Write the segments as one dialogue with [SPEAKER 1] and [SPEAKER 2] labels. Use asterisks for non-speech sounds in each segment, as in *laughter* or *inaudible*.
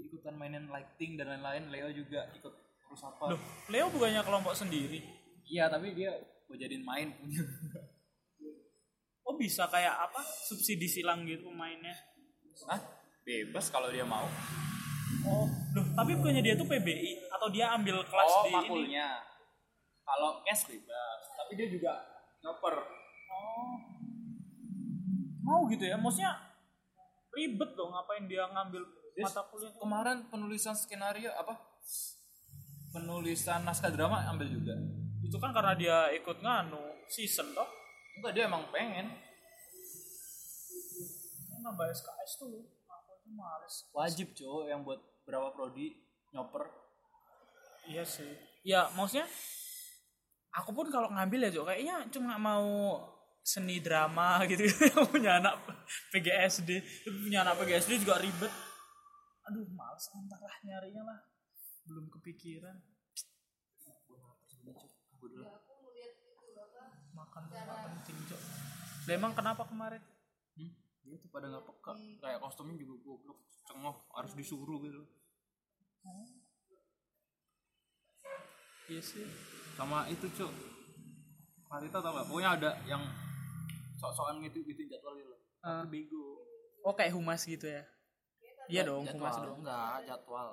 [SPEAKER 1] ikutan mainin lighting dan lain-lain Leo juga ikut terus apa
[SPEAKER 2] Loh, Leo bukannya kelompok sendiri.
[SPEAKER 1] iya tapi dia gue jadiin main punya *laughs*
[SPEAKER 2] Oh bisa kayak apa? Subsidi silang gitu pemainnya.
[SPEAKER 1] ah bebas kalau dia mau
[SPEAKER 2] Oh, loh, tapi bukannya dia tuh PBI atau dia ambil kelas
[SPEAKER 1] oh
[SPEAKER 2] di ini?
[SPEAKER 1] makulnya kalau cash bebas tapi dia juga ngoper
[SPEAKER 2] Oh. Mau gitu ya? Maksudnya ribet dong ngapain dia ngambil
[SPEAKER 1] Dia
[SPEAKER 2] mata kuliah?
[SPEAKER 1] kemarin penulisan skenario apa penulisan naskah drama ambil juga
[SPEAKER 2] Itu kan karena dia ikut nganu season toh.
[SPEAKER 1] enggak dia emang pengen
[SPEAKER 2] Nambah SKS tuh. Aku tuh males.
[SPEAKER 1] wajib cowok yang buat berapa prodi nyoper
[SPEAKER 2] Iya sih. Ya maksudnya aku pun kalau ngambil ya Jo kayaknya cuma mau seni drama *laughs* gitu yang punya anak PGSD punya anak PGSD juga ribet aduh males antar lah nyarinya lah. Belum kepikiran. Makan tuh nggak penting Lah, emang kenapa kemarin?
[SPEAKER 1] Hmm? dia tuh pada nggak peka. Kayak kostumnya juga goblok cengok harus disuruh gitu.
[SPEAKER 2] Iya sih.
[SPEAKER 1] Sama itu cuk Marita tau gak pokoknya ada yang sok-sokan gitu gitu jadwal gitu tapi bego
[SPEAKER 2] oh kayak humas gitu ya iya dong
[SPEAKER 1] jadwal.
[SPEAKER 2] humas dong.
[SPEAKER 1] Enggak jadwal.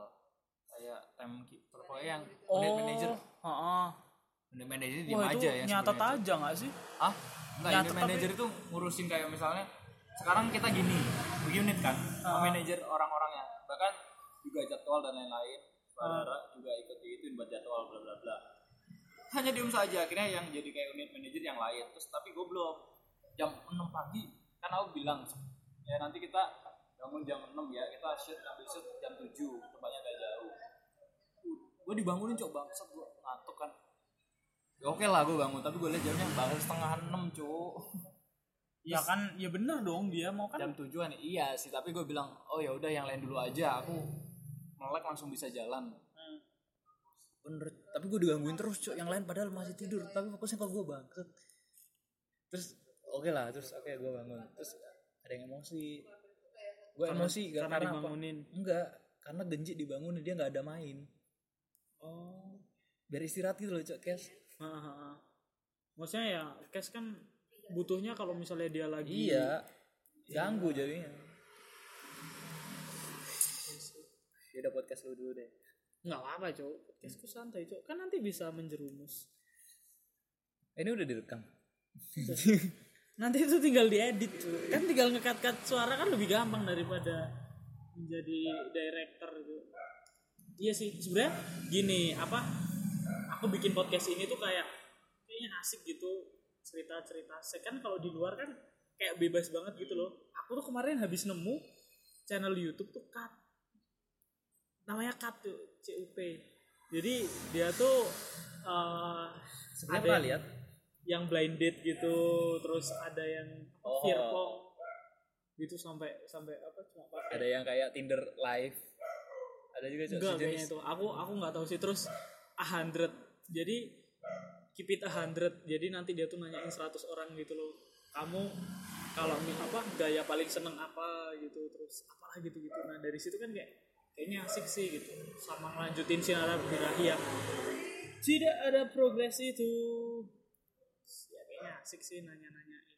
[SPEAKER 1] Kayak timekeeper pokoknya yang
[SPEAKER 2] oh.
[SPEAKER 1] unit manager.
[SPEAKER 2] Heeh.
[SPEAKER 1] unit manager
[SPEAKER 2] itu
[SPEAKER 1] aja ya
[SPEAKER 2] nyatet
[SPEAKER 1] sebenarnya.
[SPEAKER 2] aja gak sih?
[SPEAKER 1] ah enggak
[SPEAKER 2] Nyatet
[SPEAKER 1] unit
[SPEAKER 2] tapi-
[SPEAKER 1] manager itu ngurusin kayak misalnya sekarang kita gini unit kan
[SPEAKER 2] Ah.
[SPEAKER 1] manajer orang-orangnya bahkan juga jadwal dan lain-lain saudara juga ikut diituin buat jadwal bla bla bla. Hanya diem saja akhirnya yang jadi kayak unit manajer yang lain. Terus tapi goblok jam 6 pagi kan aku bilang ya nanti kita bangun jam 6 ya kita shoot ambil shoot jam 7 tempatnya agak jauh. Gue dibangunin coba bangsat gue ngantuk kan. Ya oke lah gue bangun tapi gue lihat jamnya bangun setengah 6 cowok
[SPEAKER 2] Ya kan, ya bener dong dia mau kan.
[SPEAKER 1] jam tujuan iya sih tapi gue bilang oh ya udah yang lain dulu aja aku melek langsung bisa jalan.
[SPEAKER 2] Hmm.
[SPEAKER 1] bener tapi gue digangguin terus cok yang lain padahal masih tidur tapi fokusnya ke gue bang terus oke lah terus oke gue bangun. Terus ada yang emosi gue emosi
[SPEAKER 2] karena
[SPEAKER 1] karena apa
[SPEAKER 2] dibangunin.
[SPEAKER 1] enggak karena genji dibangunin dia nggak ada main
[SPEAKER 2] Oh.
[SPEAKER 1] biar istirahat gitu loh cok kes.
[SPEAKER 2] Maksudnya ya, cash kan butuhnya kalau misalnya dia lagi
[SPEAKER 1] iya ganggu jadinya ya udah podcast lu dulu deh
[SPEAKER 2] nggak apa-apa, Cok. Cashku santai, Cok. Kan nanti bisa menjerumus.
[SPEAKER 1] ini udah direkam *laughs*
[SPEAKER 2] Nanti itu tinggal diedit, Cok. Kan tinggal ngekat-kat suara kan lebih gampang daripada menjadi director gitu. Iya sih, sebenarnya gini, apa? Aku bikin podcast ini tuh kayak kayaknya asik gitu cerita-cerita. Saya kan kalau di luar kan kayak bebas banget gitu loh. Aku tuh kemarin habis nemu channel YouTube tuh Cut. Namanya Cut tuh, CUP. Jadi dia tuh eh,
[SPEAKER 1] Sebenarnya
[SPEAKER 2] ada
[SPEAKER 1] lihat
[SPEAKER 2] yang blind date gitu terus ada yang
[SPEAKER 1] Oh.
[SPEAKER 2] fearpong gitu sampai sampai apa cuma pakai.
[SPEAKER 1] Ada yang kayak Tinder live. Ada juga cok
[SPEAKER 2] enggak kayaknya itu. Aku aku nggak tahu sih. Terus a hundred. Jadi keep it a hundred. Jadi nanti dia tuh nanyain 100 orang gitu loh. Kamu kalau apa gaya paling seneng apa gitu terus apalah gitu gitu. Nah dari situ kan kayak kayaknya asik sih gitu. Sama lanjutin sinar birahi yang tidak ada progres itu kayaknya asik sih nanya-nanya ini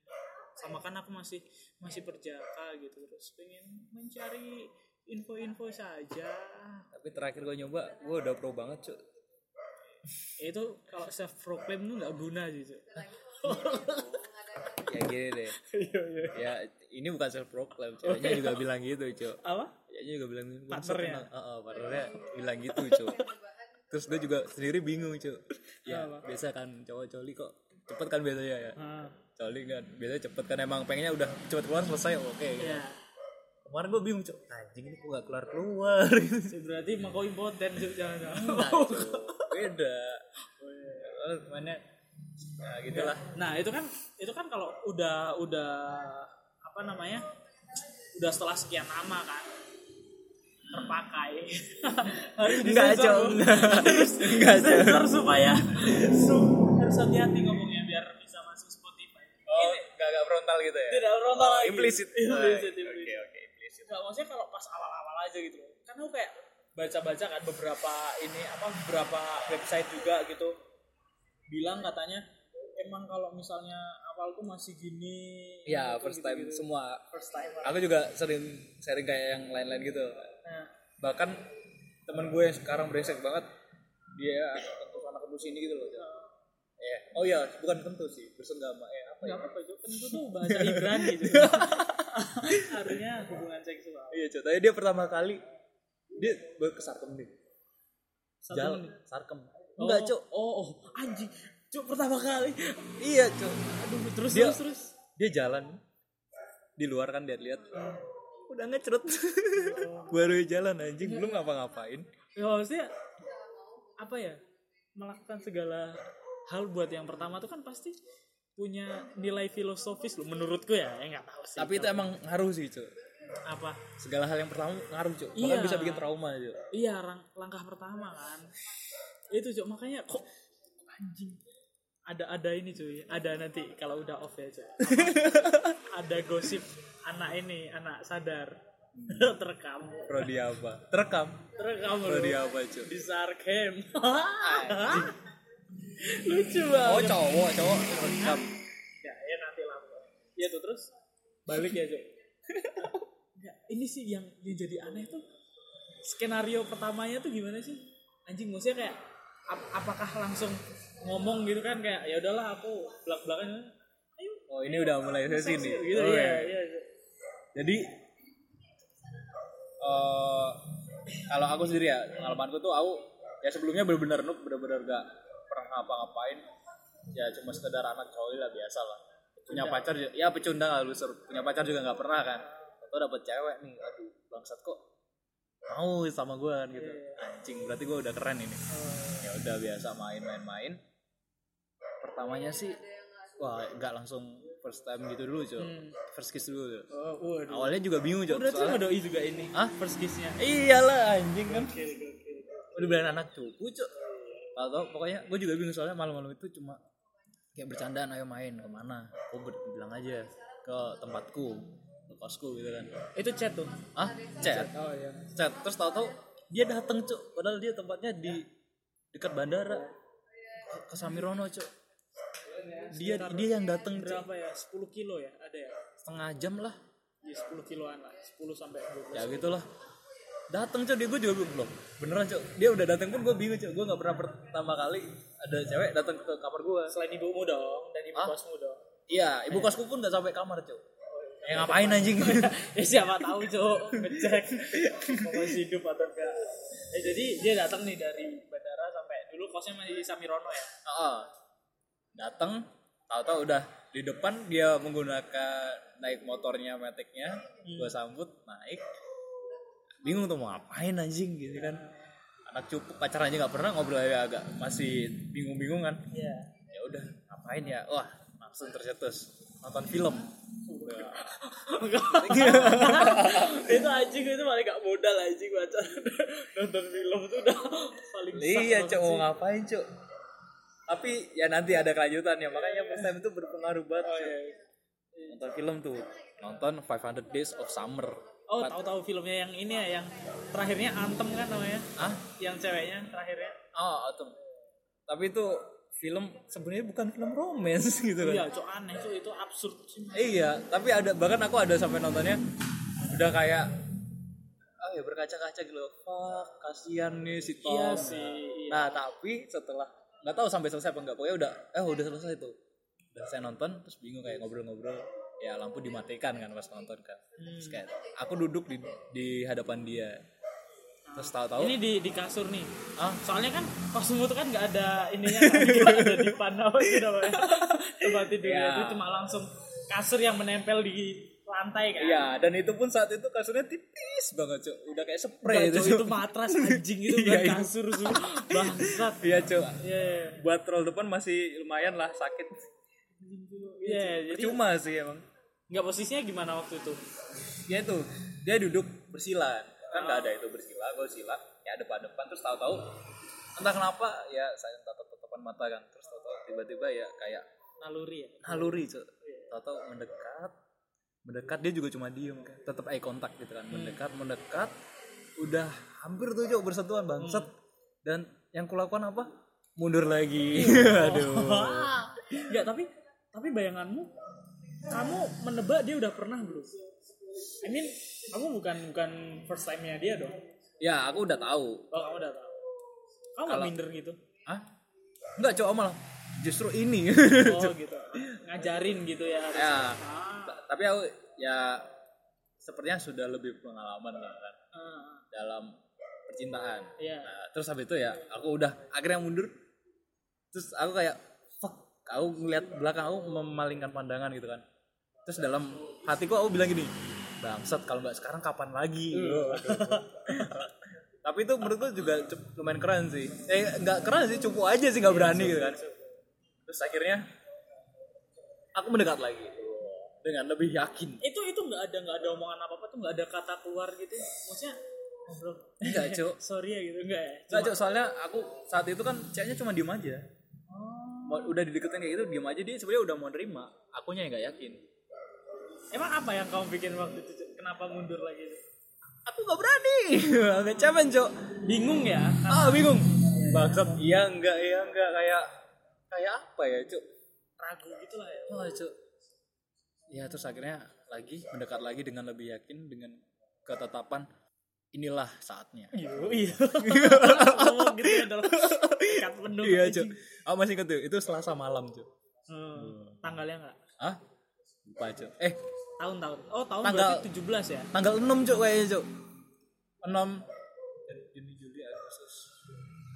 [SPEAKER 2] sama kan aku masih masih perjaka gitu terus pengen mencari info-info saja.
[SPEAKER 1] Tapi terakhir gue nyoba gue udah pro banget cok
[SPEAKER 2] Ya itu kalau self proclaim tuh nggak guna gitu *laughs*
[SPEAKER 1] ya gini deh.
[SPEAKER 2] Iya iya.
[SPEAKER 1] Ya ini bukan self proclaim ceweknya juga bilang gitu cok
[SPEAKER 2] apa?
[SPEAKER 1] Ceweknya juga bilang gitu
[SPEAKER 2] Partnernya?
[SPEAKER 1] Heeh, partnernya bilang gitu cok terus gue juga sendiri bingung cok ya biasa kan cowok coli kok cepet kan biasanya ya?
[SPEAKER 2] Ah.
[SPEAKER 1] Coli kan biasanya cepet kan emang pengennya udah cepet keluar selesai oke gitu.
[SPEAKER 2] ya
[SPEAKER 1] kemarin gue bingung cok anjing ini kok gak keluar keluar? *laughs* Gitu.
[SPEAKER 2] Berarti mau kau impoten Cuk. jangan jangan. *laughs*
[SPEAKER 1] Beda. Oh, mana? Ya gitulah.
[SPEAKER 2] Nah itu kan itu kan kalau udah udah apa namanya udah setelah sekian lama kan terpakai. *laughs* Harus
[SPEAKER 1] Enggak, Cok. Enggak. Enggak,
[SPEAKER 2] supaya su- harus hati-hati ngomongnya
[SPEAKER 1] gak frontal gitu ya?
[SPEAKER 2] Tidak frontal lagi.
[SPEAKER 1] implisit. *laughs*
[SPEAKER 2] Implisit
[SPEAKER 1] oke oke implisit.
[SPEAKER 2] Nggak, maksudnya kalau pas awal-awal aja gitu. Kan aku kayak baca-baca kan beberapa ini apa beberapa website juga gitu. Bilang katanya emang kalau misalnya awal tuh masih gini
[SPEAKER 1] ya
[SPEAKER 2] gitu,
[SPEAKER 1] first time
[SPEAKER 2] gitu-gitu.
[SPEAKER 1] semua.
[SPEAKER 2] First time
[SPEAKER 1] aku juga sering sharing kayak yang lain-lain gitu.
[SPEAKER 2] Nah.
[SPEAKER 1] Bahkan temen gue yang sekarang brengsek banget dia kentut sana kentut sini gitu loh eh oh ya bukan kentut sih bersenggama. Ya
[SPEAKER 2] nggak apa-apa itu kan itu tuh bahasa Ibrani gitu. *laughs* Artinya hubungan seksual.
[SPEAKER 1] Iya tapi dia pertama kali dia ke sarkem nih jalan sarkem.
[SPEAKER 2] Oh,
[SPEAKER 1] enggak cuy
[SPEAKER 2] oh, oh. Anjing. Cuk pertama kali.
[SPEAKER 1] Iya cuy
[SPEAKER 2] aduh terus
[SPEAKER 1] Dia-
[SPEAKER 2] terus terus.
[SPEAKER 1] dia jalan di luar kan dia lihat. Udah ngecrut *laughs* baru jalan anjing. Belum ngapa-ngapain?
[SPEAKER 2] Ya maksudnya apa ya? Melakukan segala hal buat yang pertama tuh kan pasti punya nilai filosofis loh menurutku ya ya nggak tahu sih.
[SPEAKER 1] Tapi itu emang ngaruh sih cuy
[SPEAKER 2] apa?
[SPEAKER 1] Segala hal yang pertama ngaruh cuy bahkan
[SPEAKER 2] Iya.
[SPEAKER 1] bisa bikin trauma cuy
[SPEAKER 2] iya rang- langkah pertama kan. Itu cok makanya kok anjing ada ada ini cuy ada nanti kalau udah off ya cuy *laughs* ada gosip anak ini anak sadar. *laughs* Terekam.
[SPEAKER 1] Prodi apa? Terekam.
[SPEAKER 2] Terekam
[SPEAKER 1] prodi apa cuy
[SPEAKER 2] di Sarkem *laughs* lucu banget.
[SPEAKER 1] oh cowok cowok. Terekam
[SPEAKER 2] ya ya nanti lah. Ya tuh terus? Balik ya cok ya, ini sih yang yang jadi aneh tuh skenario pertamanya tuh gimana sih? Anjing maksudnya kayak ap- apakah langsung ngomong gitu kan kayak ya udahlah aku belak belakan ayo.
[SPEAKER 1] Oh ini udah mulai sesi nih
[SPEAKER 2] gitu
[SPEAKER 1] Oh,
[SPEAKER 2] ya,
[SPEAKER 1] iya.
[SPEAKER 2] ya,
[SPEAKER 1] jadi eh kalau aku sendiri ya pengalamanku tuh aku ya sebelumnya benar-benar noob benar-benar gak pernah ngapa-ngapain. Ya cuma sekedar anak coli lah biasa lah. Punya pacar ju- ya pecundang lah loser. Punya pacar juga nggak pernah kan. Atau dapet cewek nih. Aduh bangsat kok mau sama gue kan gitu. Anjing berarti gue udah keren ini. Ya udah biasa main-main-main. Pertamanya sih wah nggak langsung first time gitu dulu cuy first kiss dulu cuy.
[SPEAKER 2] oh waduh.
[SPEAKER 1] Awalnya juga bingung cuy
[SPEAKER 2] berarti
[SPEAKER 1] soalnya-
[SPEAKER 2] sama doi juga ini?
[SPEAKER 1] Hah?
[SPEAKER 2] first kissnya.
[SPEAKER 1] Iyalah anjing kan. Udah bilang anak cupu cok tau tau pokoknya gue juga bingung soalnya malam-malam itu cuma kayak bercandaan ayo main ke mana? Gue bilang aja ke tempatku ke kosku gitu kan.
[SPEAKER 2] Itu chat tuh.
[SPEAKER 1] Ah chat?
[SPEAKER 2] Oh iya.
[SPEAKER 1] Chat. Terus tau tau dia dateng cok padahal dia tempatnya di dekat bandara. Ke Samirono cok dia dia yang dateng cok
[SPEAKER 2] berapa ya? 10 kilo ya ada ya?
[SPEAKER 1] Setengah jam lah.
[SPEAKER 2] Ya 10 kiloan lah. 10 sampai 20
[SPEAKER 1] ya gitulah dateng cok. Dia gue juga belum. Beneran cok. Dia udah dateng pun gue bingung cok. Gue nggak pernah pertama kali ada cewek datang ke kamar gue
[SPEAKER 2] selain ibumu dong dan ibu
[SPEAKER 1] Hah?
[SPEAKER 2] kosmu dong.
[SPEAKER 1] Iya ibu kosku pun nggak sampai kamar cok. Ya ngapain anjing? *laughs*
[SPEAKER 2] Ya siapa tahu cok. Ngecek mau masih hidup atau enggak. Eh, jadi dia datang nih dari bandara sampai dulu kosnya masih di Samirono ya?
[SPEAKER 1] Heeh. datang tahu-tahu udah di depan dia menggunakan naik motornya metiknya. Gue sambut naik bingung tuh mau ngapain anjing gitu kan. Anak cupu pacaran aja nggak pernah ngobrol aja agak masih bingung-bingung kan.
[SPEAKER 2] Iya.
[SPEAKER 1] Ya udah ngapain ya? Wah langsung tercetus. Nonton film. *laughs*
[SPEAKER 2] Itu anjing itu paling gak modal anjing baca nonton film tuh udah paling
[SPEAKER 1] iya cok mau ngapain cok? Tapi ya nanti ada kelanjutan ya makanya first time itu berpengaruh banget
[SPEAKER 2] oh, iya.
[SPEAKER 1] nonton film tuh. Nonton 500 Days of Summer
[SPEAKER 2] oh tahu-tahu filmnya yang ini ya yang terakhirnya antem kan namanya?
[SPEAKER 1] Ah
[SPEAKER 2] yang ceweknya terakhirnya.
[SPEAKER 1] Oh Autumn. tapi itu film sebenarnya bukan film romance *laughs* gitu kan
[SPEAKER 2] iya cok aneh cok itu absurd.
[SPEAKER 1] Iya tapi ada bahkan aku ada sampai nontonnya udah kayak ah ya berkaca-kaca gitu loh. Fuck kasihan nih si Tom.
[SPEAKER 2] Iya sih iya.
[SPEAKER 1] Nah tapi setelah nggak tahu sampai selesai apa enggak pokoknya udah eh udah selesai tuh. Udah saya nonton terus bingung kayak ngobrol-ngobrol ya lampu dimatikan kan pas nonton kan. Terus kayak aku duduk di di hadapan dia. Terus tahu-tahu
[SPEAKER 2] ini di di kasur nih.
[SPEAKER 1] Ah
[SPEAKER 2] soalnya kan kosmu tuh kan nggak ada ininya kan ada di sih namanya? Tempat tidurnya
[SPEAKER 1] Ya.
[SPEAKER 2] itu cuma langsung kasur yang menempel di lantai kan.
[SPEAKER 1] Iya dan itu pun saat itu kasurnya tipis banget cuk. Udah kayak spray itu
[SPEAKER 2] Cok, itu matras anjing itu *laughs* bukan
[SPEAKER 1] Iya, itu.
[SPEAKER 2] kasur su bangsat.
[SPEAKER 1] Iya cuk.
[SPEAKER 2] Iya, iya.
[SPEAKER 1] buat roll depan masih lumayan lah sakit.
[SPEAKER 2] Iya, jadi
[SPEAKER 1] cuma sih emang
[SPEAKER 2] nggak posisinya gimana waktu itu?
[SPEAKER 1] ya itu dia duduk bersila kan nggak ada itu bersila gue sila ya depan-depan. Terus tahu-tahu entah kenapa ya saya tatap tatapan mata kan. Terus tahu-tahu tiba-tiba ya kayak
[SPEAKER 2] Naluri ya.
[SPEAKER 1] naluri cok tahu-tahu mendekat. Mendekat dia juga cuma diem kan. Tetap eye contact gitu kan. Mendekat mendekat. Udah hampir tuh cok bersentuhan bangsat. Dan yang kulakukan apa? Mundur lagi. *laughs* Aduh.
[SPEAKER 2] Enggak, tapi tapi bayanganmu kamu menebak dia udah pernah belum? I mean, kamu bukan bukan first time-nya dia dong.
[SPEAKER 1] ya aku udah tahu
[SPEAKER 2] Oh, kamu udah tahu. Kamu nggak minder gitu?
[SPEAKER 1] ah enggak cok malah justru ini
[SPEAKER 2] Oh, gitu. Ngajarin gitu ya.
[SPEAKER 1] ya
[SPEAKER 2] Ah,
[SPEAKER 1] ta- tapi aku ya sepertinya sudah lebih pengalaman lah kan
[SPEAKER 2] ah,
[SPEAKER 1] dalam percintaan
[SPEAKER 2] Iya.
[SPEAKER 1] Nah, terus habis itu ya aku udah akhirnya mundur terus aku kayak fuck aku ngeliat belakang aku memalingkan pandangan gitu kan terus dalam hatiku aku bilang gini bangsat kalau nggak sekarang kapan lagi tapi itu menurutku juga lumayan keren sih eh nggak keren sih cukup aja sih nggak berani gitu kan terus akhirnya aku mendekat lagi dengan lebih yakin
[SPEAKER 2] Itu itu nggak ada nggak ada omongan apa apa tuh nggak ada kata keluar gitu. Maksudnya, oh, bro,
[SPEAKER 1] enggak cuk *laughs*
[SPEAKER 2] sorry ya gitu enggak ya?
[SPEAKER 1] Enggak, Cok, soalnya aku saat itu kan ceweknya cuma diem aja.
[SPEAKER 2] Oh.
[SPEAKER 1] Udah dideketin kayak gitu, diem aja dia sebenarnya udah mau nerima. Akunya yang gak yakin.
[SPEAKER 2] Emang apa yang kamu bikin waktu itu? Kenapa mundur lagi?
[SPEAKER 1] Aku gak berani. *laughs* Agak cemen, Cok.
[SPEAKER 2] Bingung ya?
[SPEAKER 1] Ah, bingung. Bangsat, iya enggak, iya enggak kayak kayak apa ya, Cok?
[SPEAKER 2] Ragu gitu lah ya.
[SPEAKER 1] Oh, Cok. Ya, terus akhirnya lagi mendekat lagi dengan lebih yakin dengan ketetapan inilah saatnya.
[SPEAKER 2] Iya, iya. *laughs* Ngomong gitu ya dalam ikat penuh.
[SPEAKER 1] Iya, Cok. Aku masih inget tuh, itu Selasa malam, Cok.
[SPEAKER 2] Hmm. Tanggalnya enggak?
[SPEAKER 1] Hah? Lupa, Cok. Eh,
[SPEAKER 2] Tahun-tahun. Oh, tahun
[SPEAKER 1] Tanggal-
[SPEAKER 2] berarti 17 ya?
[SPEAKER 1] tanggal 6 cok kayaknya cok 6 Juni Juli Agustus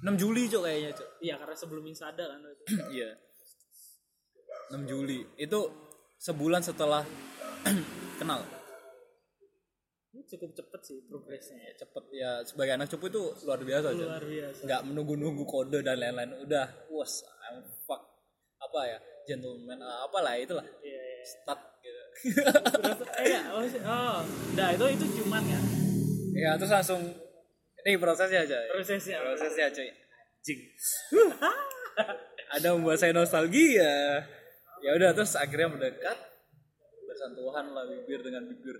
[SPEAKER 1] 6 Juli cok kayaknya cok
[SPEAKER 2] Iya, karena sebelum Insada kan. itu. *clears throat*
[SPEAKER 1] iya 6 Juli itu sebulan setelah *clears throat* kenal
[SPEAKER 2] Ini cukup cepet sih progresnya.
[SPEAKER 1] ya, cepet ya sebagai anak cupu itu luar biasa
[SPEAKER 2] Luar biasa.
[SPEAKER 1] nggak menunggu-nunggu kode dan lain-lain udah was I'm fuck apa ya gentleman ah, apalah itulah
[SPEAKER 2] Iya, iya.
[SPEAKER 1] stat gitu
[SPEAKER 2] Terus, eh, ya, oh, nah itu itu cuman ya?
[SPEAKER 1] Ya terus langsung ini prosesnya aja
[SPEAKER 2] prosesnya.
[SPEAKER 1] prosesnya cuy jing. *laughs* Ada membuat saya nostalgia. Ya udah terus akhirnya mendekat. Bersentuhan lah bibir dengan bibir.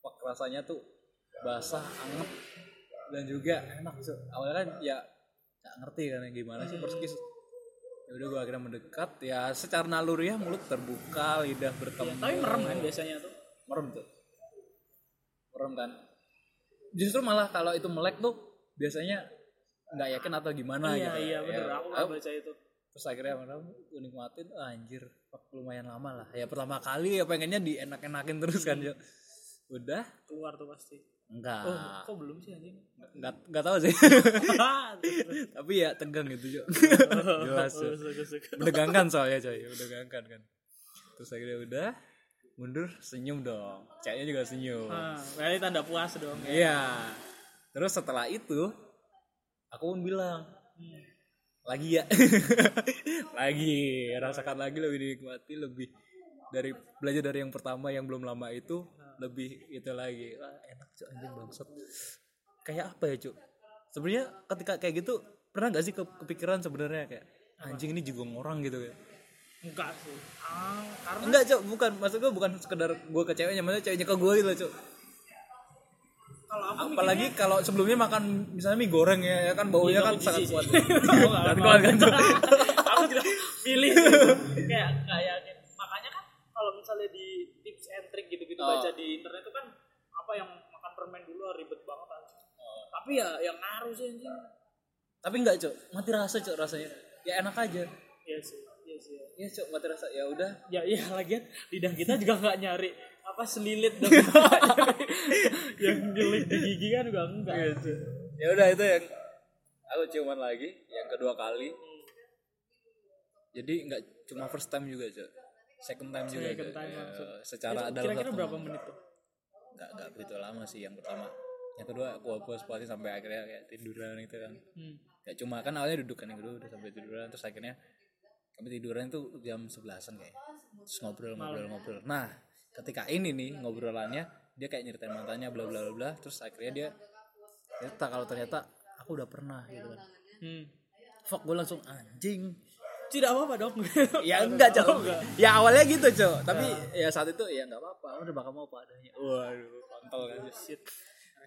[SPEAKER 1] Wah, rasanya tuh basah anget dan juga enak Cuk. awalnya kan ya nggak ngerti kan gimana sih kiss ya udah gue akhirnya mendekat. Ya secara naluriah mulut terbuka lidah bertemu.
[SPEAKER 2] Tapi merem kan biasanya tuh.
[SPEAKER 1] merem tuh. Merem kan. Justru malah kalau itu melek tuh biasanya nggak yakin atau gimana
[SPEAKER 2] iya,
[SPEAKER 1] gitu.
[SPEAKER 2] iya bener.
[SPEAKER 1] Ya,
[SPEAKER 2] Aku nggak baca itu.
[SPEAKER 1] terus akhirnya merem gue nikmatin ah, anjir lumayan lama lah. Ya pertama kali ya pengennya dienak-enakin terus kan Jo udah.
[SPEAKER 2] Keluar tuh pasti.
[SPEAKER 1] Enggak
[SPEAKER 2] Oh, kok belum sih anjing?
[SPEAKER 1] enggak enggak tahu sih *laughs* tapi ya tegang gitu Jo *laughs* jelas.
[SPEAKER 2] Oh, suka, suka.
[SPEAKER 1] menegangkan soalnya coy menegangkan kan terus akhirnya udah mundur senyum dong ceweknya juga senyum
[SPEAKER 2] Ah, berarti tanda puas dong.
[SPEAKER 1] Iya. Terus setelah itu aku pun bilang
[SPEAKER 2] Hmm.
[SPEAKER 1] lagi ya, *laughs* lagi rasakan lagi lebih dinikmati lebih dari belajar dari yang pertama yang belum lama itu lebih itu lagi. Wah, enak cuy anjing bangsat. Kayak apa ya cuy sebenarnya ketika kayak gitu pernah gak sih ke- kepikiran sebenarnya kayak anjing ini juga orang gitu ya
[SPEAKER 2] Enggak sih. Ah, karena
[SPEAKER 1] enggak cuy bukan. Maksud gue bukan sekedar gue ke ceweknya maksudnya ceweknya ke gue gitu cuy
[SPEAKER 2] kalau
[SPEAKER 1] apalagi kalau sebelumnya makan misalnya mie goreng ya, ya kan baunya
[SPEAKER 2] Iya,
[SPEAKER 1] kan sangat kuat. *laughs*
[SPEAKER 2] Nggak
[SPEAKER 1] Dan kuat kan
[SPEAKER 2] aku juga pilih kayak nggak yakin makanya kan kalau misalnya di trick gitu gitu
[SPEAKER 1] Oh.
[SPEAKER 2] baca di internet itu kan apa yang makan permen dulu ah, ribet banget kan
[SPEAKER 1] Oh.
[SPEAKER 2] tapi ya yang ngaruh sih anjing.
[SPEAKER 1] Tapi enggak cok. Mati rasa cok rasanya. Ya enak aja.
[SPEAKER 2] Iya sih iya sih
[SPEAKER 1] ya cok mati rasa. Ya udah.
[SPEAKER 2] Ya iya lagian lidah kita juga nggak nyari apa selilit dan *laughs* *laughs* yang gelik di gigi kan juga enggak.
[SPEAKER 1] Ya udah itu yang aku ciuman lagi yang kedua kali. Jadi enggak cuma first time juga cok second time juga
[SPEAKER 2] Second time
[SPEAKER 1] Ya, secara
[SPEAKER 2] Itu
[SPEAKER 1] ada
[SPEAKER 2] kira-kira berapa menit tuh?
[SPEAKER 1] Enggak enggak begitu lama sih yang pertama. Yang kedua aku puas puasin sampai akhirnya kayak tiduran itu kan.
[SPEAKER 2] Hmm.
[SPEAKER 1] ya cuma kan awalnya duduk kan yang kedua udah sampai tiduran terus akhirnya kami tiduran itu jam sebelasan kayak. Terus ngobrol ngobrol ngobrol. Nah ketika ini nih ngobrolannya dia kayak nyeritain mantannya bla bla bla bla terus akhirnya dia ternyata kalau ternyata aku udah pernah gitu kan.
[SPEAKER 2] Hmm.
[SPEAKER 1] fuck gue langsung anjing
[SPEAKER 2] tidak apa-apa dong *laughs*
[SPEAKER 1] ya enggak cok
[SPEAKER 2] enggak.
[SPEAKER 1] ya awalnya gitu cok tapi ya saat itu ya enggak apa-apa udah bakal mau apa adanya waduh kontol kan
[SPEAKER 2] shit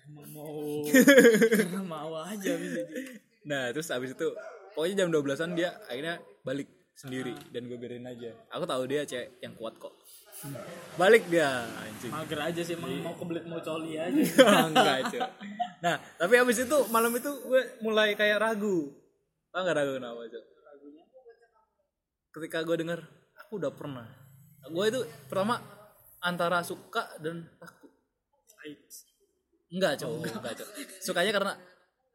[SPEAKER 2] Emang mau *laughs* karena mau aja bisa jadi.
[SPEAKER 1] Nah terus abis itu pokoknya jam 12an dia akhirnya balik sendiri dan gue biarin aja. Aku tahu dia cewek yang kuat kok. Balik dia anjing.
[SPEAKER 2] Mager aja sih emang mau kebelet mau coli aja. *laughs*
[SPEAKER 1] Enggak cuy. Nah tapi abis itu malam itu gue mulai kayak ragu. Tau gak ragu kenapa cuy? Ketika gue denger aku udah pernah. Gue itu pertama antara suka dan takut. Enggak cuy, enggak cuy. Sukanya karena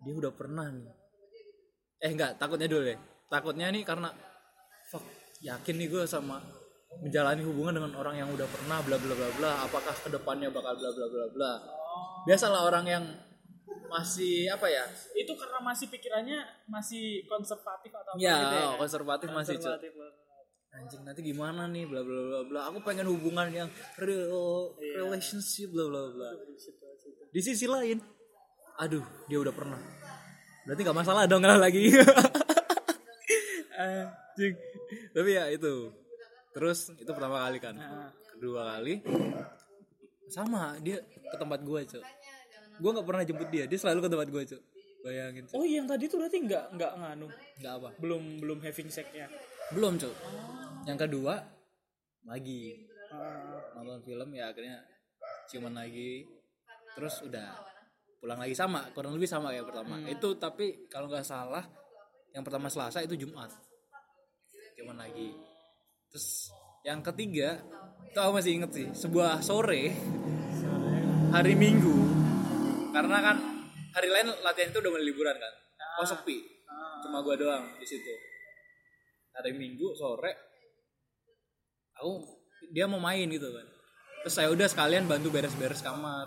[SPEAKER 1] dia udah pernah nih. Eh enggak, takutnya dulu deh. Takutnya nih karena fuck, yakin nih gue sama menjalani hubungan dengan orang yang udah pernah bla bla bla bla. Apakah ke depannya bakal bla bla bla bla. Biasalah orang yang masih apa ya?
[SPEAKER 2] Itu karena masih pikirannya masih konservatif atau apa
[SPEAKER 1] Ya,
[SPEAKER 2] gitu ya?
[SPEAKER 1] konservatif masih cuy.
[SPEAKER 2] Konservatif.
[SPEAKER 1] Anjing nanti gimana nih bla bla bla bla. Aku pengen hubungan yang real relationship bla bla bla. Di sisi lain, aduh dia udah pernah. Berarti nggak masalah dong kalau lagi. Anjing. Tapi ya itu. Terus itu pertama kali kan. Kedua kali sama dia ke tempat gua, Cok. Gua nggak pernah jemput dia, dia selalu ke tempat gua, Cok. Bayangin, Cok.
[SPEAKER 2] Oh yang tadi tuh berarti nggak nggak nganu,
[SPEAKER 1] Nggak apa.
[SPEAKER 2] belum belum having sex-nya.
[SPEAKER 1] Belum, Cok. Yang kedua lagi.
[SPEAKER 2] Ah,
[SPEAKER 1] nonton film ya akhirnya ciuman lagi. Terus udah pulang lagi sama. Kurang lebih sama kayak pertama. Itu tapi kalau nggak salah yang pertama Selasa itu Jumat. Ciuman lagi. Terus yang ketiga itu aku masih inget sih sebuah sore. hari Minggu karena kan hari lain latihan itu udah mulai liburan kan. Kok sepi. Cuma gua doang di situ. Hari Minggu sore aku dia mau main gitu kan. Terus saya udah sekalian bantu beres-beres kamar.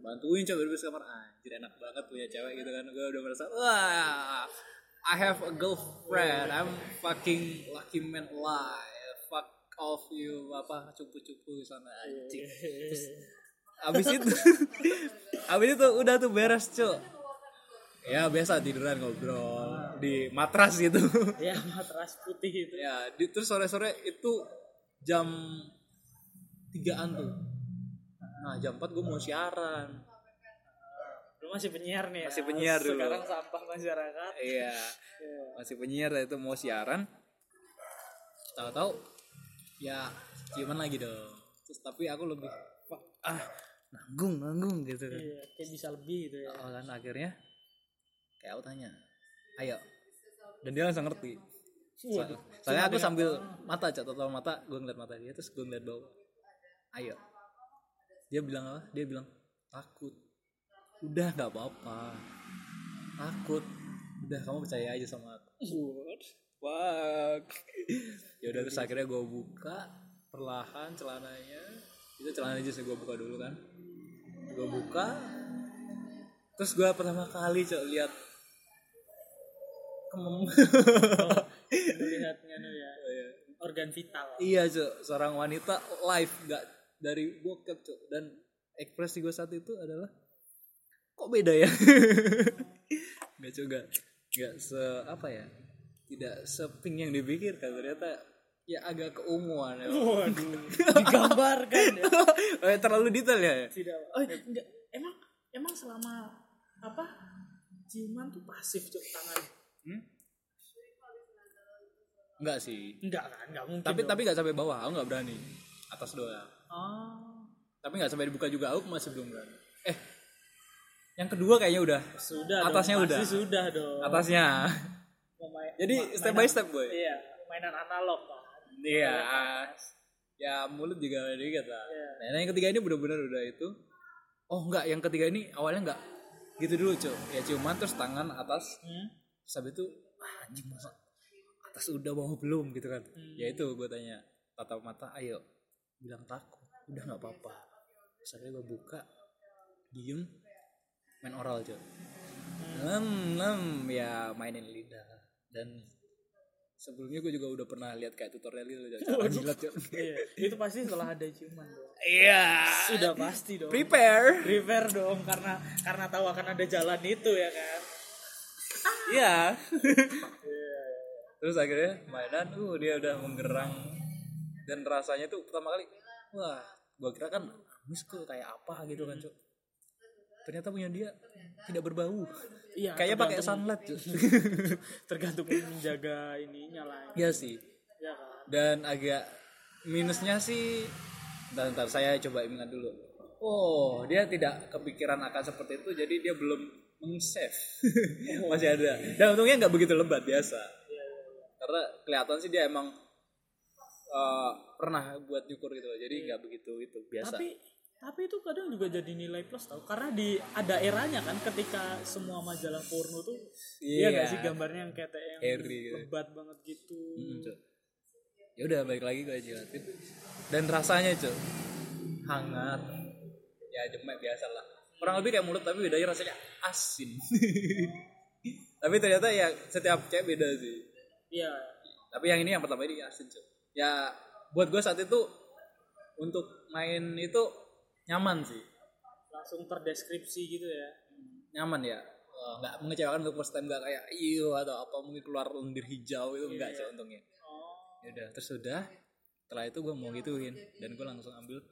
[SPEAKER 1] Bantuin coba beres kamar. Anjir enak banget punya cewek gitu kan. Gue udah merasa wah I have a girlfriend. I'm fucking lucky man alive. Fuck off you. Apa cupu-cupu sana anjing. terus *laughs* abis itu *laughs* abis itu udah tuh beres cuk ya biasa tiduran ngobrol di matras gitu *laughs*
[SPEAKER 2] ya matras putih itu.
[SPEAKER 1] ya di, terus sore-sore itu jam tigaan tuh nah jam 4 gue mau siaran
[SPEAKER 2] Lu masih penyiar nih.
[SPEAKER 1] Masih
[SPEAKER 2] ya.
[SPEAKER 1] penyiar dulu.
[SPEAKER 2] Sekarang sampah masyarakat.
[SPEAKER 1] iya *laughs* masih penyiar itu mau siaran tahu-tahu ya ciuman lagi dong terus tapi aku lebih ah nanggung nanggung gitu kan.
[SPEAKER 2] Iya, kayak bisa lebih gitu ya.
[SPEAKER 1] Oh, kan akhirnya kayak aku tanya ayo. Dan dia langsung ngerti. So- soalnya aku sambil mata cat atau mata gue ngeliat mata dia terus gue ngeliat bawah. Ayo. Dia bilang apa? Dia bilang takut. Udah nggak apa-apa. Takut. Udah kamu percaya aja sama aku. Fuck. *laughs* ya udah terus akhirnya gue buka perlahan celananya. Itu celana aja sih gue buka dulu kan gue buka. Terus gue pertama kali cok lihat. Kemem. *laughs*
[SPEAKER 2] Nganu ya. Organ vital.
[SPEAKER 1] iya cok. Seorang wanita live gak dari bokep cok. Dan ekspresi gue saat itu adalah kok beda ya? *laughs* Nggak juga nggak se apa ya? Tidak seping yang dipikirkan. Ternyata ya agak keumuan ya.
[SPEAKER 2] Waduh. Digambarkan ya.
[SPEAKER 1] Oh, *laughs* ya, terlalu detail ya
[SPEAKER 2] Tidak. Oh, enggak. Emang emang selama apa? Ciuman tuh pasif cok tangan.
[SPEAKER 1] enggak sih
[SPEAKER 2] Enggak kan? Enggak mungkin.
[SPEAKER 1] tapi
[SPEAKER 2] dong.
[SPEAKER 1] tapi nggak sampai bawah aku nggak berani atas doang
[SPEAKER 2] Oh.
[SPEAKER 1] tapi nggak sampai dibuka juga aku masih belum berani eh yang kedua kayaknya udah
[SPEAKER 2] Sudah
[SPEAKER 1] Atasnya
[SPEAKER 2] dong.
[SPEAKER 1] udah.
[SPEAKER 2] Pasti sudah dong.
[SPEAKER 1] atasnya jadi step by step boy
[SPEAKER 2] Iya, mainan analog kan.
[SPEAKER 1] Iya ya mulut juga ada dikit lah
[SPEAKER 2] Iya.
[SPEAKER 1] nah yang ketiga ini benar-benar udah itu. Oh enggak yang ketiga ini awalnya enggak. Gitu dulu cuy ya ciuman terus tangan atas.
[SPEAKER 2] Hmm?
[SPEAKER 1] terus habis itu ah, anjing masa atas udah bawah belum gitu kan.
[SPEAKER 2] Hmm.
[SPEAKER 1] ya itu gue tanya tatap mata ayo. Bilang takut. Udah nggak apa-apa. Terus akhirnya gue buka diem main oral cuy lem lem ya mainin lidah. Dan sebelumnya gue juga udah pernah lihat kayak tutorial gitu cara jilat.
[SPEAKER 2] Iya. Itu pasti setelah ada ciuman dong.
[SPEAKER 1] iya
[SPEAKER 2] Sudah pasti dong.
[SPEAKER 1] prepare
[SPEAKER 2] Prepare dong karena karena tahu akan ada jalan itu ya kan.
[SPEAKER 1] Iya. Terus akhirnya mainan, uh dia udah menggerang dan rasanya tuh pertama kali, wah, gua kira kan amis kok kayak apa gitu kan cok. Ternyata punya dia tidak berbau.
[SPEAKER 2] Iya,
[SPEAKER 1] kayaknya pakai sunlight *laughs*
[SPEAKER 2] tergantung menjaga ininya lah.
[SPEAKER 1] ya sih.
[SPEAKER 2] Ya kan.
[SPEAKER 1] dan agak minusnya sih ntar, ntar saya coba ingat dulu. Oh dia tidak kepikiran akan seperti itu jadi dia belum meng-save. *laughs* Masih ada. Dan untungnya nggak begitu lebat biasa. Karena kelihatan sih dia emang eh, pernah buat nyukur gitu loh jadi nggak begitu itu biasa.
[SPEAKER 2] Tapi tapi itu kadang juga jadi nilai plus tau karena di ada eranya kan ketika semua majalah porno tuh iya
[SPEAKER 1] Iya.
[SPEAKER 2] nggak sih gambarnya yang kayak yang
[SPEAKER 1] Hairy gitu.
[SPEAKER 2] lebat banget gitu.
[SPEAKER 1] Hmm, ya udah balik lagi gue jilatin. Dan rasanya cuy hangat. Ya jemek biasa lah. Kurang lebih kayak mulut tapi bedanya rasanya asin. *laughs* Tapi ternyata ya setiap cewek beda sih.
[SPEAKER 2] Iya.
[SPEAKER 1] Tapi yang ini yang pertama ini asin cuy ya buat gue saat itu untuk main itu nyaman sih.
[SPEAKER 2] Langsung terdeskripsi gitu ya.
[SPEAKER 1] Nyaman ya? Nggak mengecewakan untuk first time nggak kayak iyo atau apa mungkin keluar lendir hijau itu enggak sih untungnya.
[SPEAKER 2] Oh.
[SPEAKER 1] Ya udah terus sudah setelah itu gue mau gituin dan gue langsung ambil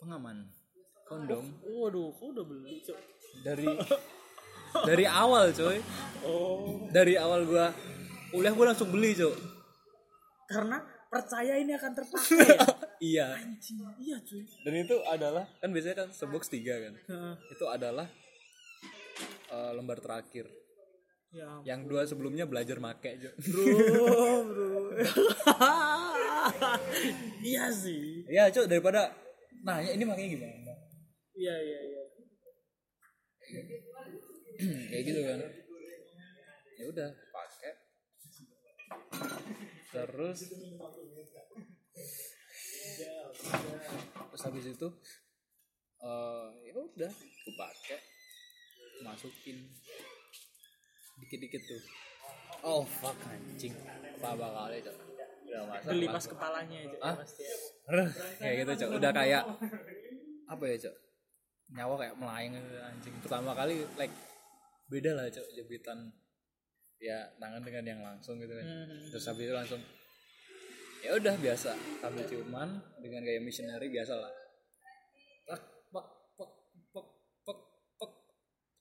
[SPEAKER 1] pengaman. Kondom.
[SPEAKER 2] Waduh kok udah beli cok
[SPEAKER 1] dari *laughs* dari awal coy.
[SPEAKER 2] Oh.
[SPEAKER 1] Dari awal gue kuliah gue langsung beli coy
[SPEAKER 2] karena percaya ini akan terpakai *laughs*
[SPEAKER 1] iya.
[SPEAKER 2] Anjing, iya cuy.
[SPEAKER 1] Dan itu adalah kan biasanya kan sebox tiga kan?
[SPEAKER 2] Heeh.
[SPEAKER 1] itu adalah eh, lembar terakhir.
[SPEAKER 2] Ya
[SPEAKER 1] yang dua sebelumnya belajar make
[SPEAKER 2] bro bro. *laughs* Iya sih.
[SPEAKER 1] Iya coy daripada nanya ini makanya gimana?
[SPEAKER 2] Iya iya iya. *clears throat*
[SPEAKER 1] Kayak gitu kan. Ya udah. Pakai. Terus terus habis itu eh ya udah aku pakai masukin dikit-dikit tuh. Oh fuck anjing. Apa udah masak
[SPEAKER 2] beli pas kepalanya aja
[SPEAKER 1] Ah?
[SPEAKER 2] pasti ya.
[SPEAKER 1] Kayak gitu cok. Udah kayak apa ya cok? Nyawa kayak melayang anjing. Pertama kali like beda lah cok jepitan ya tangan dengan yang langsung gitu kan.
[SPEAKER 2] Hmm.
[SPEAKER 1] terus habis itu langsung ya udah biasa. Sambil ciuman dengan gaya missionary biasa lah. Tak pak pak pak pak pak.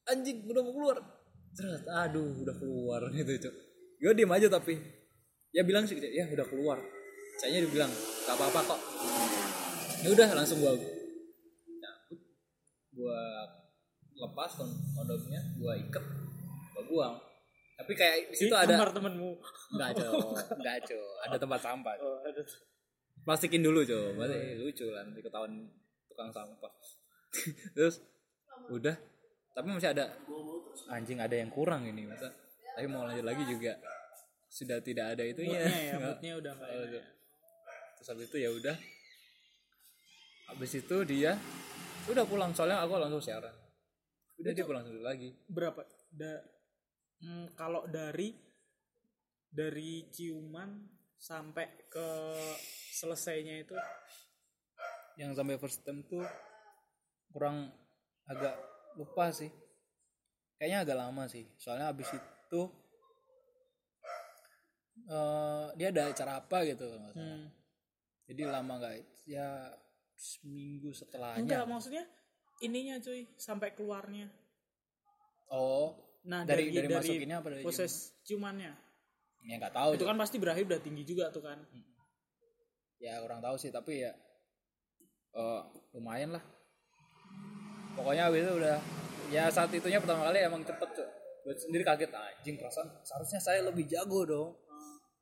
[SPEAKER 1] Anjing udah mau keluar. Ceret, aduh udah keluar *laughs* gitu cok gue diem aja tapi. Ya bilang sih ya udah keluar. Saya dibilang gak apa-apa kok. Ya udah langsung gua cabut. Gua lepas kon- kondomnya gua ikat gua buang tapi kayak di situ ada
[SPEAKER 2] kamar temenmu.
[SPEAKER 1] Enggak cok. *laughs* Enggak cok. Ada tempat sampah
[SPEAKER 2] oh ada
[SPEAKER 1] plastikin dulu cok. Berarti lucu lah nanti ketahuan tukang sampah. *laughs* Terus udah. Tapi masih ada. Anjing ada yang kurang ini masa tapi mau lanjut lagi juga. Sudah tidak ada itunya.
[SPEAKER 2] Moodnya ya *laughs* moodnya udah
[SPEAKER 1] Oh, gitu.
[SPEAKER 2] ya.
[SPEAKER 1] terus habis itu ya udah. Habis itu dia udah pulang soalnya aku langsung siaran. Udah dia pulang dulu lagi.
[SPEAKER 2] berapa? Da hmm, kalau dari dari ciuman sampai ke selesainya itu
[SPEAKER 1] yang sampai first time tuh kurang agak lupa sih. Kayaknya agak lama sih. Soalnya habis itu eh dia ada acara apa gitu
[SPEAKER 2] hmm.
[SPEAKER 1] jadi lama nggak ya seminggu setelahnya.
[SPEAKER 2] Enggak maksudnya ininya cuy sampai keluarnya.
[SPEAKER 1] Oh
[SPEAKER 2] nah
[SPEAKER 1] dari
[SPEAKER 2] dari
[SPEAKER 1] dari, masukinnya apa dari
[SPEAKER 2] proses ciumannya
[SPEAKER 1] ciuman? ya nggak tahu
[SPEAKER 2] itu kan pasti berakhir udah tinggi juga tuh kan.
[SPEAKER 1] Ya kurang tahu sih tapi ya eh, lumayan lah. Pokoknya habis itu udah ya saat itunya pertama kali emang cepet tuh gue sendiri kaget anjing perasaan seharusnya saya lebih jago dong.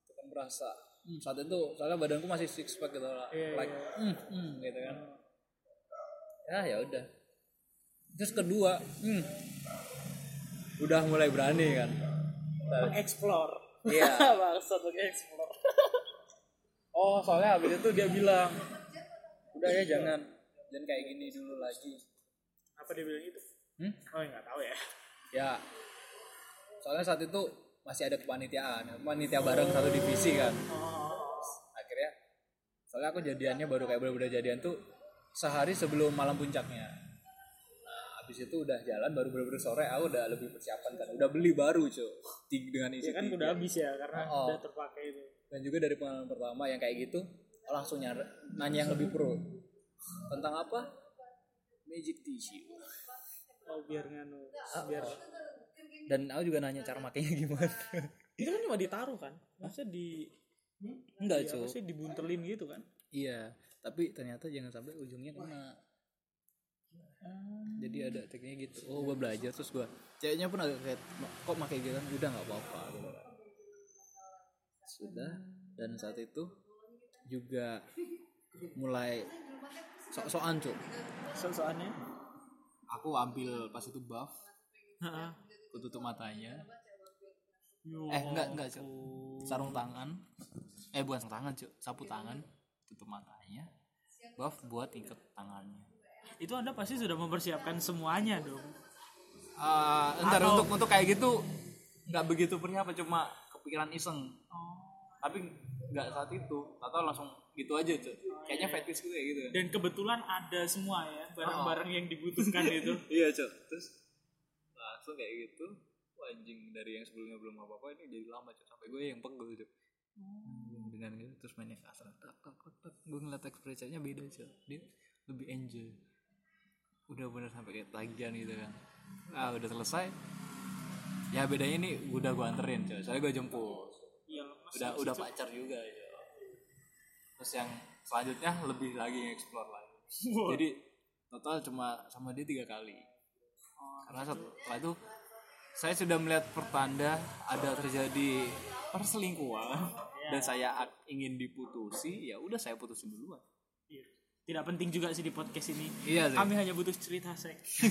[SPEAKER 1] Itu kan berasa hmm, saat itu soalnya badanku masih six pack gitu lah.
[SPEAKER 2] Iya,
[SPEAKER 1] like
[SPEAKER 2] iya.
[SPEAKER 1] hmm, hmm, gitu kan. Ya ya udah. Terus kedua hmm, udah mulai berani kan
[SPEAKER 2] explore
[SPEAKER 1] Iya. *laughs*
[SPEAKER 2] maksud explore *laughs*
[SPEAKER 1] Oh, soalnya habis itu dia bilang, udah ya jangan, jangan kayak gini dulu lagi.
[SPEAKER 2] apa dia bilang itu
[SPEAKER 1] Hmm?
[SPEAKER 2] oh nggak tahu ya
[SPEAKER 1] Ya, soalnya saat itu masih ada kepanitiaan, panitia bareng satu divisi kan.
[SPEAKER 2] oh
[SPEAKER 1] Akhirnya, soalnya aku jadiannya baru kayak bener-bener jadian tuh sehari sebelum malam puncaknya. Habis itu udah jalan baru bener-bener sore, aku udah lebih persiapan kan, udah beli baru cuy, dengan isi
[SPEAKER 2] ya kan
[SPEAKER 1] tiga.
[SPEAKER 2] udah habis ya karena
[SPEAKER 1] Oh.
[SPEAKER 2] udah terpakai itu.
[SPEAKER 1] Dan juga dari pengalaman pertama yang kayak gitu langsung nyari nanya yang lebih pro. Tentang apa? Magic tissue.
[SPEAKER 2] Oh biar nganu biar
[SPEAKER 1] dan aku juga nanya cara makainya gimana.
[SPEAKER 2] Itu kan cuma ditaruh kan? Maksudnya di
[SPEAKER 1] enggak cuy
[SPEAKER 2] maksudnya dibuntelin gitu kan?
[SPEAKER 1] Iya tapi ternyata jangan sampai ujungnya kena jadi ada tekniknya gitu. Oh gue belajar terus gue ceweknya pun agak kayak kok pakai gitu? Kan udah nggak apa-apa. Sudah dan saat itu juga mulai sok-sokan cuk.
[SPEAKER 2] So soalnya
[SPEAKER 1] aku ambil pas itu buff. Aku tutup matanya. Eh enggak enggak cuk. sarung tangan. Eh bukan sarung tangan cuk. Sapu tangan. Tutup matanya. Buff buat ikat tangannya
[SPEAKER 2] itu anda pasti sudah mempersiapkan semuanya dong.
[SPEAKER 1] Ah, entar
[SPEAKER 2] Atau-
[SPEAKER 1] untuk untuk kayak gitu nggak begitu persiapan cuma kepikiran iseng. Tapi nggak saat itu atau langsung gitu aja cuy kayaknya fetish gue kayak gitu
[SPEAKER 2] dan kebetulan ada semua ya barang-barang yang dibutuhkan *laughs* itu.
[SPEAKER 1] Iya cuy terus langsung kayak gitu Wah, anjing dari yang sebelumnya belum apa apa ini jadi lama cuy sampai gue yang pegel cuy Hmm, dengan gitu terus mainnya kasar tak, tak. gue ngeliat ekspresinya beda cuy dia lebih enjoy udah bener sampai kayak tagihan gitu kan. Ah udah selesai. Ya bedanya nih udah gue anterin cuy soalnya gue jemput.
[SPEAKER 2] Iya lemas
[SPEAKER 1] udah udah pacar juga ya. terus yang selanjutnya lebih lagi explore lagi. Jadi total cuma sama dia tiga kali. Karena setelah itu saya sudah melihat pertanda ada terjadi perselingkuhan. Dan saya ingin diputusi ya udah saya putusin duluan.
[SPEAKER 2] Iya. Tidak penting juga sih di podcast ini.
[SPEAKER 1] Iya sih.
[SPEAKER 2] Kami hanya butuh cerita seks *laughs*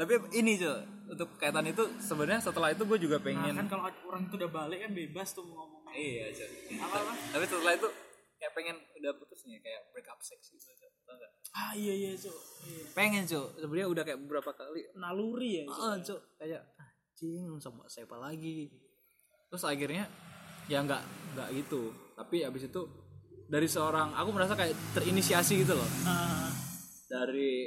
[SPEAKER 1] tapi ini cuy untuk kaitan itu sebenarnya setelah itu gue juga
[SPEAKER 2] nah,
[SPEAKER 1] pengen
[SPEAKER 2] kan kalau orang itu udah balik kan bebas tuh mau ngomong.
[SPEAKER 1] Iya cuy
[SPEAKER 2] apa apa?
[SPEAKER 1] Tapi setelah itu kayak pengen udah putus nih kayak break up sex gitu cuy.
[SPEAKER 2] Ah iya iya cok iya.
[SPEAKER 1] pengen cuy sebenarnya udah kayak beberapa kali.
[SPEAKER 2] Naluri ya Cok.
[SPEAKER 1] ah cuk kayak anjing sama siapa lagi? Terus akhirnya ya nggak nggak gitu. Tapi abis itu dari seorang aku merasa kayak terinisiasi gitu loh.
[SPEAKER 2] Ah,
[SPEAKER 1] dari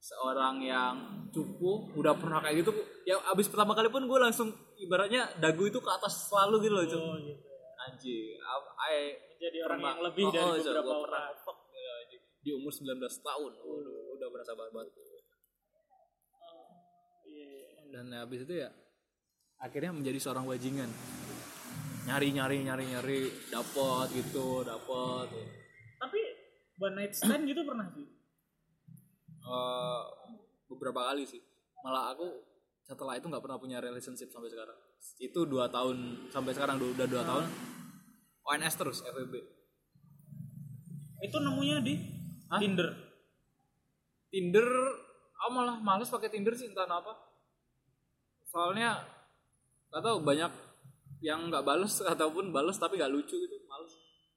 [SPEAKER 1] seorang yang cupu udah pernah kayak gitu ya abis pertama kali pun gue langsung ibaratnya dagu itu ke atas selalu gitu loh
[SPEAKER 2] oh, gitu.
[SPEAKER 1] anjing I-
[SPEAKER 2] jadi orang
[SPEAKER 1] pernah-
[SPEAKER 2] yang lebih
[SPEAKER 1] oh,
[SPEAKER 2] dari
[SPEAKER 1] oh,
[SPEAKER 2] beberapa
[SPEAKER 1] gua
[SPEAKER 2] orang.
[SPEAKER 1] Pernah di umur 19 tahun. Waduh udah berasa banget
[SPEAKER 2] Iya, iya.
[SPEAKER 1] dan habis itu ya akhirnya menjadi seorang bajingan nyari nyari nyari nyari dapat gitu dapat
[SPEAKER 2] tapi one night stand gitu pernah sih?
[SPEAKER 1] Eh, beberapa kali sih. Malah aku setelah itu nggak pernah punya relationship sampai sekarang. Itu dua tahun sampai sekarang udah dua tahun. ONS terus FWB
[SPEAKER 2] itu nemunya di Tinder.
[SPEAKER 1] Tinder aku malah males pakai Tinder sih entah apa soalnya gak tahu banyak yang nggak bales *laughs* ataupun bales tapi nggak lucu gitu males.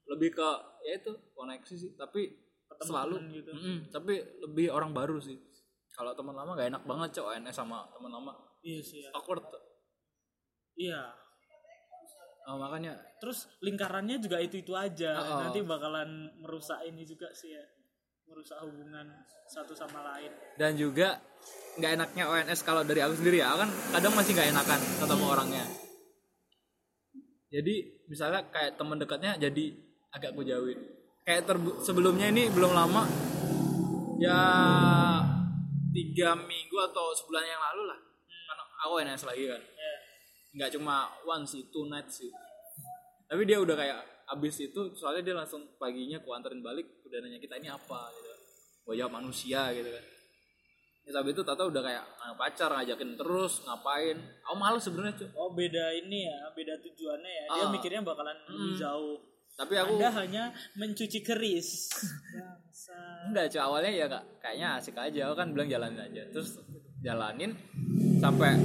[SPEAKER 1] Lebih ke ya itu koneksi sih tapi selalu.
[SPEAKER 2] gitu.
[SPEAKER 1] Mm-mm, tapi lebih orang baru sih. Kalau teman lama gak enak banget cok ONS sama teman lama.
[SPEAKER 2] Iya sih ya.
[SPEAKER 1] awkward.
[SPEAKER 2] Iya.
[SPEAKER 1] Oh, makanya.
[SPEAKER 2] Terus lingkarannya juga itu itu aja.
[SPEAKER 1] Oh.
[SPEAKER 2] nanti bakalan merusak ini juga sih ya. Merusak hubungan satu sama lain.
[SPEAKER 1] Dan juga nggak enaknya ONS kalau dari aku sendiri ya aku kan kadang masih nggak enakan ketemu orangnya jadi misalnya kayak teman dekatnya jadi agak aku jauhin. Kayak terbu- sebelumnya ini belum lama ya tiga minggu atau sebulan yang lalu lah. Kan aku ONS lagi kan.
[SPEAKER 2] Ya.
[SPEAKER 1] Nggak cuma one sih two night sih. Tapi dia udah kayak abis itu soalnya dia langsung paginya ku anterin balik udah nanya kita ini apa gitu. Gue jawab manusia gitu kan tapi itu Tata udah kayak ah, pacar ngajakin terus ngapain? Aku males sebenarnya cuy
[SPEAKER 2] oh beda ini ya beda tujuannya ya. Dia
[SPEAKER 1] Ah.
[SPEAKER 2] mikirnya bakalan lebih jauh.
[SPEAKER 1] Tapi aku
[SPEAKER 2] anda hanya mencuci keris. *laughs*
[SPEAKER 1] Enggak cuy awalnya ya kak kayaknya asik aja. Aku kan bilang jalanin aja. Terus jalanin sampai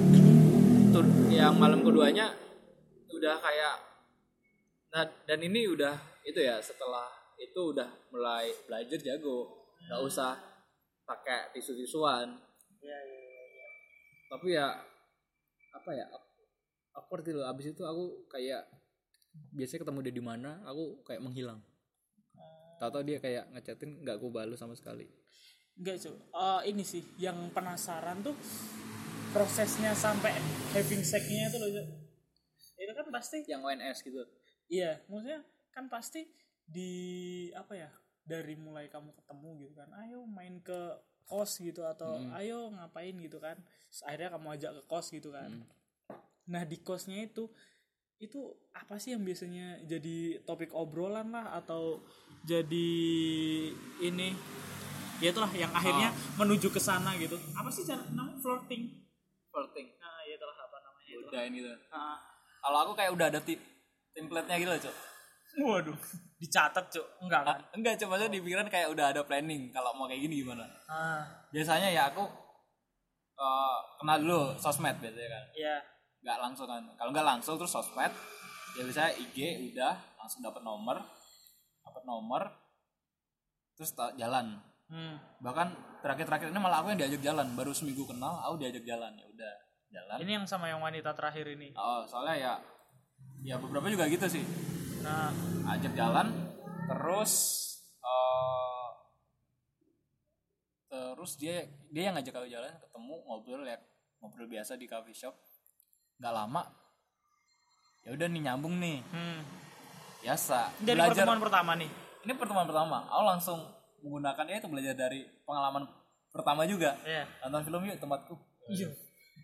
[SPEAKER 1] tur yang malam keduanya udah kayak nah dan ini udah itu ya setelah itu udah mulai belajar jago. Nggak usah pakai tisu tisuan
[SPEAKER 2] ya, ya, ya.
[SPEAKER 1] tapi ya apa ya awkward gitu loh. abis itu aku kayak biasanya ketemu dia di mana aku kayak menghilang tahu-tahu dia kayak ngechatin nggak aku balas sama sekali
[SPEAKER 2] enggak cuy Eh, ini sih yang penasaran tuh prosesnya sampai having sex-nya itu loh itu kan pasti
[SPEAKER 1] yang ONS gitu
[SPEAKER 2] Iya, maksudnya kan pasti di apa ya? Dari mulai kamu ketemu gitu kan. Ayo main ke kos gitu atau ayo ngapain gitu kan. Terus akhirnya kamu ajak ke kos gitu kan. Nah di kosnya itu itu apa sih yang biasanya jadi topik obrolan lah atau jadi ini ya itulah yang akhirnya menuju ke sana gitu. Apa sih cara namanya flirting?
[SPEAKER 1] Flirting.
[SPEAKER 2] Nah ya itulah apa namanya itu
[SPEAKER 1] udahin gitu
[SPEAKER 2] Ah.
[SPEAKER 1] kalau aku kayak udah ada tip template-nya gitu loh cok
[SPEAKER 2] waduh. Dicatat cuk. Enggak kan?
[SPEAKER 1] Ah, enggak cuma aja di pikiran kayak udah ada planning kalau mau kayak gini gimana?
[SPEAKER 2] Ah.
[SPEAKER 1] Biasanya ya aku eh, kenal dulu sosmed biasanya kan.
[SPEAKER 2] Ya
[SPEAKER 1] nggak langsung kan. Kalau nggak langsung terus sosmed ya biasanya IG udah langsung dapat nomor dapat nomor terus jalan.
[SPEAKER 2] Hmm.
[SPEAKER 1] bahkan terakhir-terakhir ini malah aku yang diajak jalan. Baru seminggu kenal aku diajak jalan. Ya udah jalan.
[SPEAKER 2] Ini yang sama yang wanita terakhir ini?
[SPEAKER 1] Oh soalnya ya ya beberapa juga gitu sih
[SPEAKER 2] nah
[SPEAKER 1] ajak jalan terus eh, terus dia dia yang ngajak aku jalan ketemu ngobrol ya ngobrol biasa di coffee shop. Nggak lama ya udah nih nyambung nih.
[SPEAKER 2] Hmm.
[SPEAKER 1] biasa
[SPEAKER 2] dari
[SPEAKER 1] belajar.
[SPEAKER 2] pertemuan pertama nih?
[SPEAKER 1] Ini pertemuan pertama. Aku langsung menggunakannya itu belajar dari pengalaman pertama juga.
[SPEAKER 2] Ya
[SPEAKER 1] nonton film yuk tempatku.
[SPEAKER 2] Iya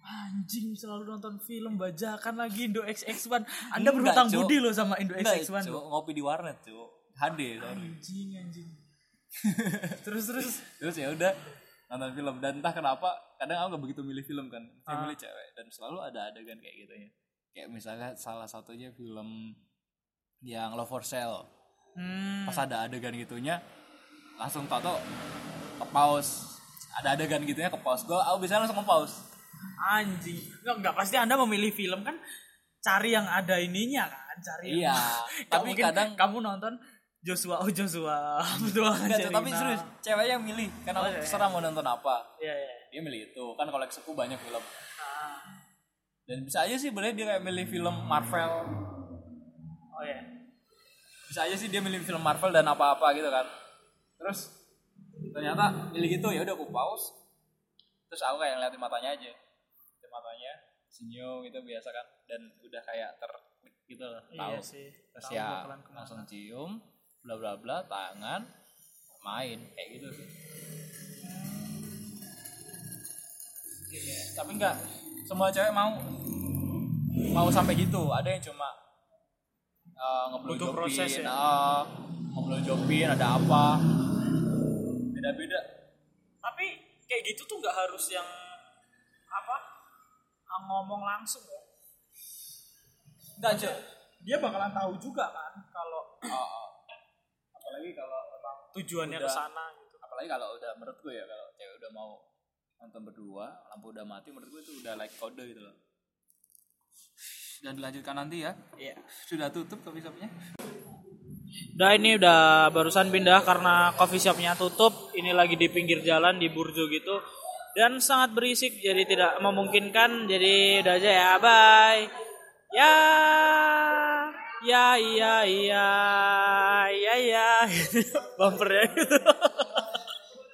[SPEAKER 2] anjing selalu nonton film bajakan lagi Indo XX1 Anda
[SPEAKER 1] Enggak,
[SPEAKER 2] berhutang
[SPEAKER 1] Cuk.
[SPEAKER 2] budi loh sama Indo
[SPEAKER 1] Enggak,
[SPEAKER 2] XX1
[SPEAKER 1] Cuk. ngopi di warnet cuy HD sorry.
[SPEAKER 2] anjing anjing. *laughs* Terus terus.
[SPEAKER 1] Terus ya udah nonton film. Dan entah kenapa kadang aku gak begitu milih film kan. Saya milih cewek. Dan selalu ada adegan kayak gitu ya. Kayak misalnya salah satunya film yang Love for Sale.
[SPEAKER 2] Hmm.
[SPEAKER 1] pas ada adegan gitunya langsung tau ke pause. Ada adegan gitunya ke pause. Gue aku bisa langsung ke pause
[SPEAKER 2] anjing. Enggak, enggak. Pasti Anda memilih film kan cari yang ada ininya kan cari yang
[SPEAKER 1] iya tapi
[SPEAKER 2] Mungkin
[SPEAKER 1] kadang
[SPEAKER 2] kamu nonton Joshua oh Joshua. *laughs* Betul
[SPEAKER 1] Enggak, Cuk, tapi serius cewek yang milih. Karena
[SPEAKER 2] Oh,
[SPEAKER 1] aku
[SPEAKER 2] iya,
[SPEAKER 1] terserah mau nonton apa.
[SPEAKER 2] Iya, iya.
[SPEAKER 1] dia milih itu. Kan koleksiku banyak film.
[SPEAKER 2] Ah.
[SPEAKER 1] dan bisa aja sih boleh dia kayak milih film Marvel.
[SPEAKER 2] Oh ya.
[SPEAKER 1] bisa aja sih dia milih film Marvel dan apa-apa gitu kan. Terus ternyata milih gitu ya udah aku pause. Terus aku kayak ngeliatin matanya aja matanya senyum gitu biasa kan dan udah kayak ter gitu loh tahu
[SPEAKER 2] Iya sih.
[SPEAKER 1] terus
[SPEAKER 2] Tahu
[SPEAKER 1] ya langsung cium bla bla bla tangan main kayak gitu sih tapi enggak semua cewek mau mau sampai gitu ada yang cuma uh,
[SPEAKER 2] Butuh proses ya?
[SPEAKER 1] uh, ngeblowjobin ada apa beda beda
[SPEAKER 2] Tapi kayak gitu tuh nggak harus yang apa? Ngomong langsung ya.
[SPEAKER 1] enggak cuy
[SPEAKER 2] Dia bakalan tahu juga kan kalau
[SPEAKER 1] Oh, *clears throat* apalagi kalau emang
[SPEAKER 2] tujuannya ke sana gitu.
[SPEAKER 1] apalagi kalau udah menurut gue ya kalau cewek udah mau nonton berdua lampu udah mati menurut gue itu udah like kode gitu loh dan dilanjutkan nanti ya
[SPEAKER 2] Iya.
[SPEAKER 1] sudah tutup coffee shopnya
[SPEAKER 2] Udah ini udah barusan pindah karena coffee shopnya tutup. Ini lagi di pinggir jalan di Burjo gitu. Dan sangat berisik jadi tidak memungkinkan. Jadi udah aja ya. Bye. Ya. Ya iya iya. Ya ya. *laughs* Bumpernya gitu. *laughs*